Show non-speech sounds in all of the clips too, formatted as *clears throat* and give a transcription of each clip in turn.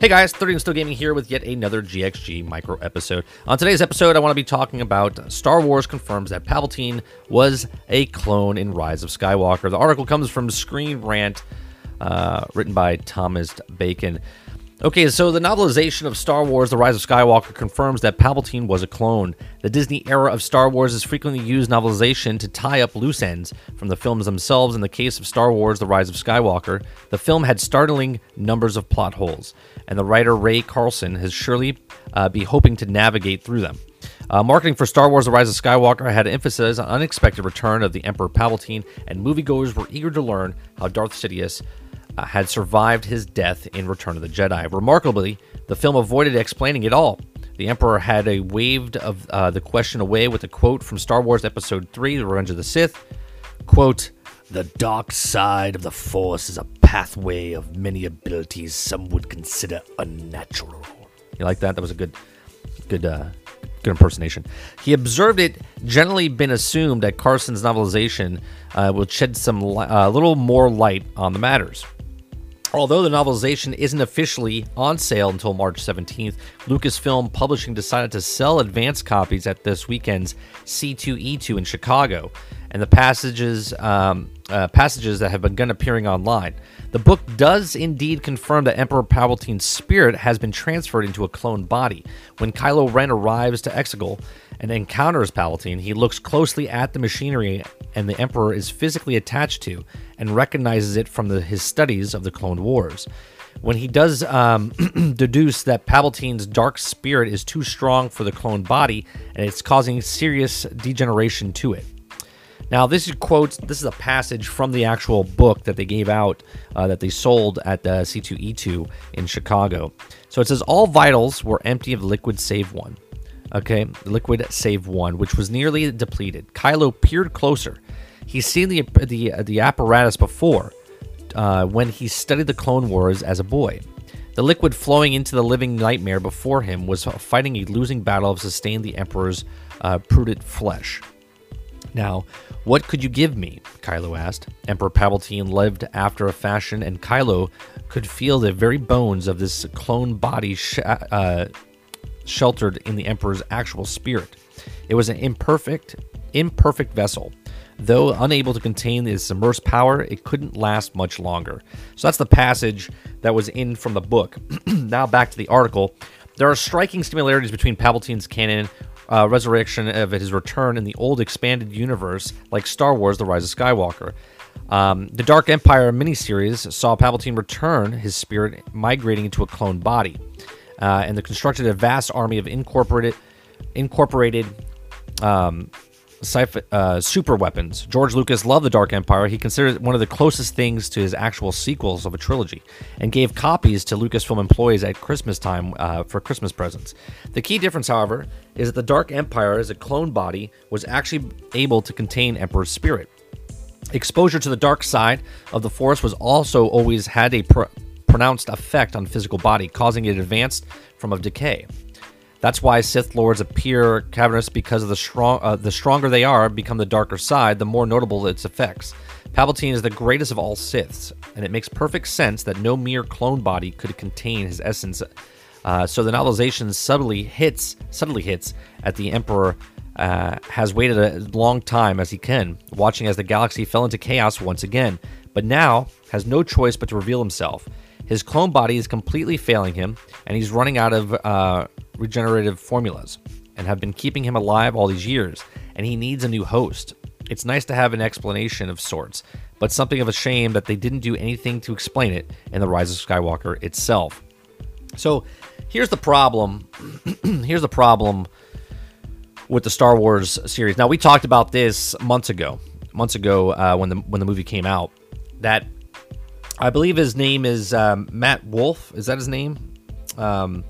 Hey guys, 30 and Still Gaming here with yet another GXG micro episode. On today's episode, I want to be talking about Star Wars confirms that Palpatine was a clone in Rise of Skywalker. The article comes from Screen Rant, uh, written by Thomas Bacon. Okay, so the novelization of Star Wars The Rise of Skywalker confirms that Palpatine was a clone. The Disney era of Star Wars is frequently used novelization to tie up loose ends from the films themselves. In the case of Star Wars The Rise of Skywalker, the film had startling numbers of plot holes, and the writer Rae Carson has surely uh, be hoping to navigate through them. Uh, marketing for Star Wars The Rise of Skywalker had emphasis on unexpected return of the Emperor Palpatine, and moviegoers were eager to learn how Darth Sidious uh, had survived his death in Return of the Jedi. Remarkably, the film avoided explaining it all. The Emperor had a waved of uh, the question away with a quote from Star Wars Episode 3, The Revenge of the Sith. Quote, The dark side of the Force is a pathway of many abilities some would consider unnatural. You like that? That was a good, good, uh, good impersonation. He observed it generally been assumed that Carson's novelization uh, would shed some li- uh, little more light on the matters. Although the novelization isn't officially on sale until March 17th, Lucasfilm Publishing decided to sell advance copies at this weekend's C2E2 in Chicago, and the passages um, uh, passages that have begun appearing online. The book does indeed confirm that Emperor Palpatine's spirit has been transferred into a clone body. When Kylo Ren arrives to Exegol and encounters Palpatine, he looks closely at the machinery and the Emperor is physically attached to and recognizes it from the, his studies of the Clone Wars. When he does um, *clears throat* deduce that Palpatine's dark spirit is too strong for the clone body and it's causing serious degeneration to it. Now, this is quotes. This is a passage from the actual book that they gave out uh, that they sold at the C2E2 in Chicago. So it says all vitals were empty of liquid save one. Okay, liquid save one, which was nearly depleted. Kylo peered closer. He's seen the the the apparatus before uh, when he studied the Clone Wars as a boy. The liquid flowing into the living nightmare before him was fighting a losing battle of sustain the Emperor's uh, prudent flesh. Now, what could you give me? Kylo asked. Emperor Palpatine lived after a fashion, and Kylo could feel the very bones of this clone body sh- uh, sheltered in the Emperor's actual spirit. It was an imperfect, imperfect vessel. Though unable to contain its immersed power, it couldn't last much longer. So that's the passage that was in from the book. *clears throat* now back to the article. There are striking similarities between Palpatine's canon uh, resurrection of his return in the old expanded universe, like Star Wars: The Rise of Skywalker. Um, the Dark Empire miniseries saw Palpatine return his spirit, migrating into a clone body, uh, and the constructed a vast army of incorporated, incorporated um, uh, super weapons. George Lucas loved the Dark Empire. He considered it one of the closest things to his actual sequels of a trilogy, and gave copies to Lucasfilm employees at Christmas time uh, for Christmas presents. The key difference, however, is that the Dark Empire, as a clone body, was actually able to contain Emperor's spirit. Exposure to the dark side of the Force was also always had a pr- pronounced effect on physical body, causing it advanced from of decay. That's why Sith lords appear cavernous because of the strong, uh, the stronger they are, become the darker side, the more notable its effects. Palpatine is the greatest of all Siths, and it makes perfect sense that no mere clone body could contain his essence. Uh, so the novelization subtly hits, subtly hits at the Emperor. Uh, has waited a long time as he can, watching as the galaxy fell into chaos once again, but now has no choice but to reveal himself. His clone body is completely failing him, and he's running out of uh, regenerative formulas and have been keeping him alive all these years, and he needs a new host. It's nice to have an explanation of sorts, but something of a shame that they didn't do anything to explain it in The Rise of Skywalker itself. So here's the problem. *clears throat* here's the problem with the Star Wars series. Now we talked about this months ago, months ago uh, when the when the movie came out. That I believe his name is um, Matt Wolf. Is that his name? Um,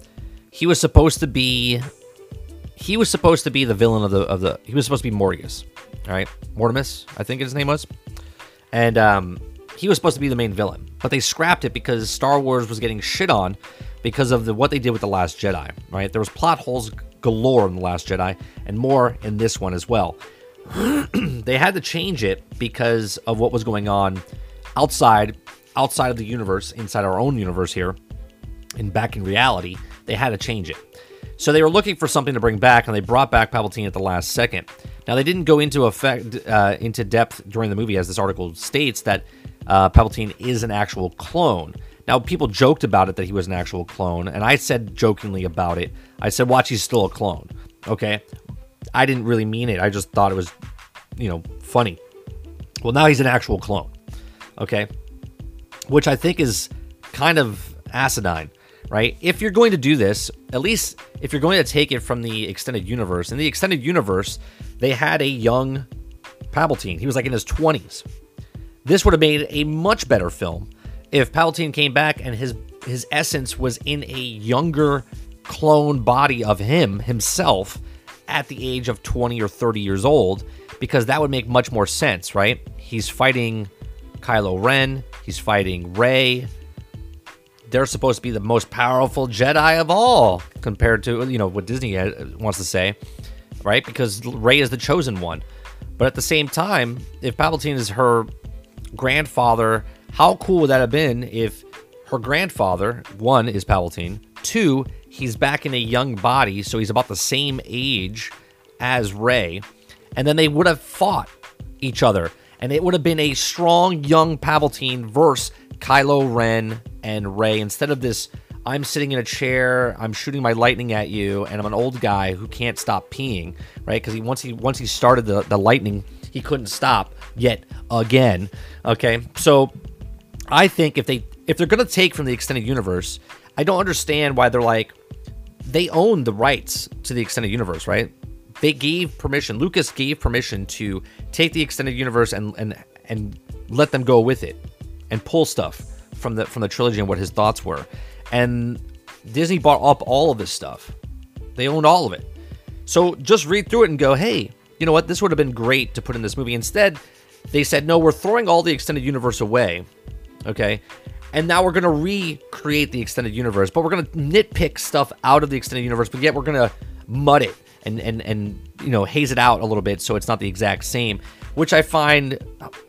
he was supposed to be he was supposed to be the villain of the of the he was supposed to be Morbius, all right? Mortimus, I think his name was. And um, he was supposed to be the main villain, but they scrapped it because Star Wars was getting shit on because of the what they did with the Last Jedi, right? There was plot holes galore in the Last Jedi and more in this one as well. *clears throat* they had to change it because of what was going on outside outside of the universe, inside our own universe here, And back in reality, they had to change it. So they were looking for something to bring back, and they brought back Palpatine at the last second. Now they didn't go into effect uh, into depth during the movie, as this article states that uh, Palpatine is an actual clone. Now people joked about it that he was an actual clone, and I said jokingly about it. I said, "Watch, he's still a clone." Okay, I didn't really mean it. I just thought it was, you know, funny. Well, now he's an actual clone. Okay, which I think is kind of asinine right? If you're going to do this, at least if you're going to take it from the extended universe, in the extended universe, they had a young Palpatine. He was like in his 20s. This would have made a much better film if Palpatine came back and his his essence was in a younger clone body of him himself at the age of 20 or 30 years old because that would make much more sense, right? He's fighting Kylo Ren, he's fighting Rey, they're supposed to be the most powerful Jedi of all compared to you know what Disney wants to say, right? Because Rey is the chosen one. But at the same time, if Palpatine is her grandfather, how cool would that have been if her grandfather, one is Palpatine, two, he's back in a young body, so he's about the same age as Rey, and then they would have fought each other, and it would have been a strong young Palpatine versus Kylo Ren and Rey instead of this I'm sitting in a chair, I'm shooting my lightning at you, and I'm an old guy who can't stop peeing, right? Because he once he once he started the, the lightning, he couldn't stop yet again. Okay, so I think if they if they're gonna take from the extended universe, I don't understand why they're like they own the rights to the extended universe, right? They gave permission. Lucas gave permission to take the extended universe and and and let them go with it and pull stuff from the from the trilogy and what his thoughts were. And Disney bought up all of this stuff. They owned all of it. So just read through it and go, hey, you know what? This would have been great to put in this movie. Instead, they said, no, we're throwing all the extended universe away. Okay. And now we're going to recreate the extended universe, but we're going to nitpick stuff out of the extended universe, but yet we're going to mud it and, and, and, you know, haze it out a little bit so it's not the exact same which I find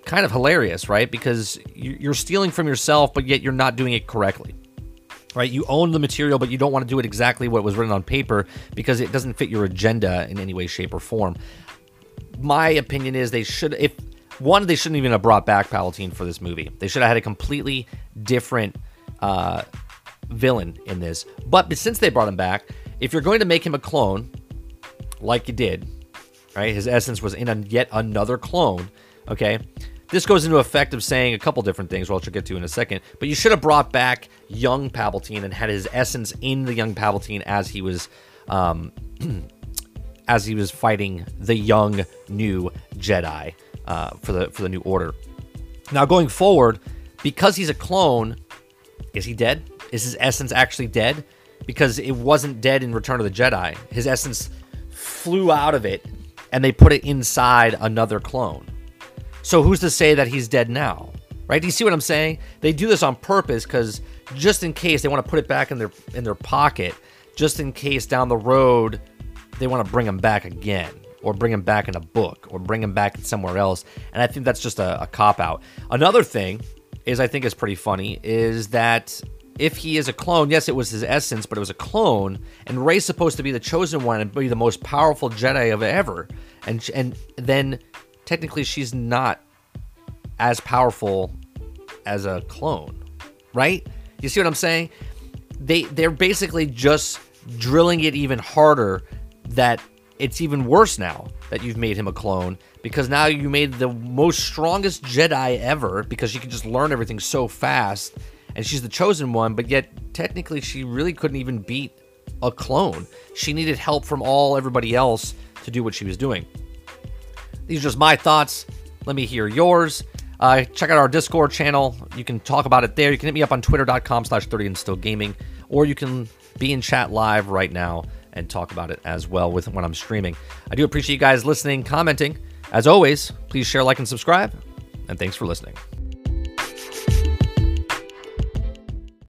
kind of hilarious, right? Because you're stealing from yourself, but yet you're not doing it correctly. Right? You own the material, but you don't want to do it exactly what was written on paper because it doesn't fit your agenda in any way, shape, or form. My opinion is they should, if one, they shouldn't even have brought back Palpatine for this movie. They should have had a completely different uh, villain in this. But since they brought him back, if you're going to make him a clone, like you did, right? His essence was in a, yet another clone, okay? This goes into effect of saying a couple different things, which I'll get to in a second. But you should have brought back young Palpatine and had his essence in the young Palpatine as he was, um, *clears throat* as he was fighting the young new Jedi uh, for the for the New Order. Now going forward, because he's a clone, is he dead? Is his essence actually dead? Because it wasn't dead in Return of the Jedi. His essence flew out of it and they put it inside another clone. So who's to say that he's dead now? Right? Do you see what I'm saying? They do this on purpose because just in case they want to put it back in their in their pocket, just in case down the road they want to bring him back again, or bring him back in a book, or bring him back somewhere else. And I think that's just a, a cop out. Another thing is I think is pretty funny is that if he is a clone, yes, it was his essence, but it was a clone, and Rey's supposed to be the chosen one and be the most powerful Jedi of ever, and and then technically she's not as powerful as a clone, right? You see what I'm saying? They they're basically just drilling it even harder that it's even worse now that you've made him a clone because now you made the most strongest Jedi ever because she can just learn everything so fast and she's the chosen one, but yet technically she really couldn't even beat a clone. She needed help from all everybody else to do what she was doing. These are just my thoughts. Let me hear yours. Uh, check out our Discord channel. You can talk about it there. You can hit me up on twitter.com slash 30 and still gaming, or you can be in chat live right now and talk about it as well with when I'm streaming. I do appreciate you guys listening, commenting. As always, please share, like, and subscribe, and thanks for listening.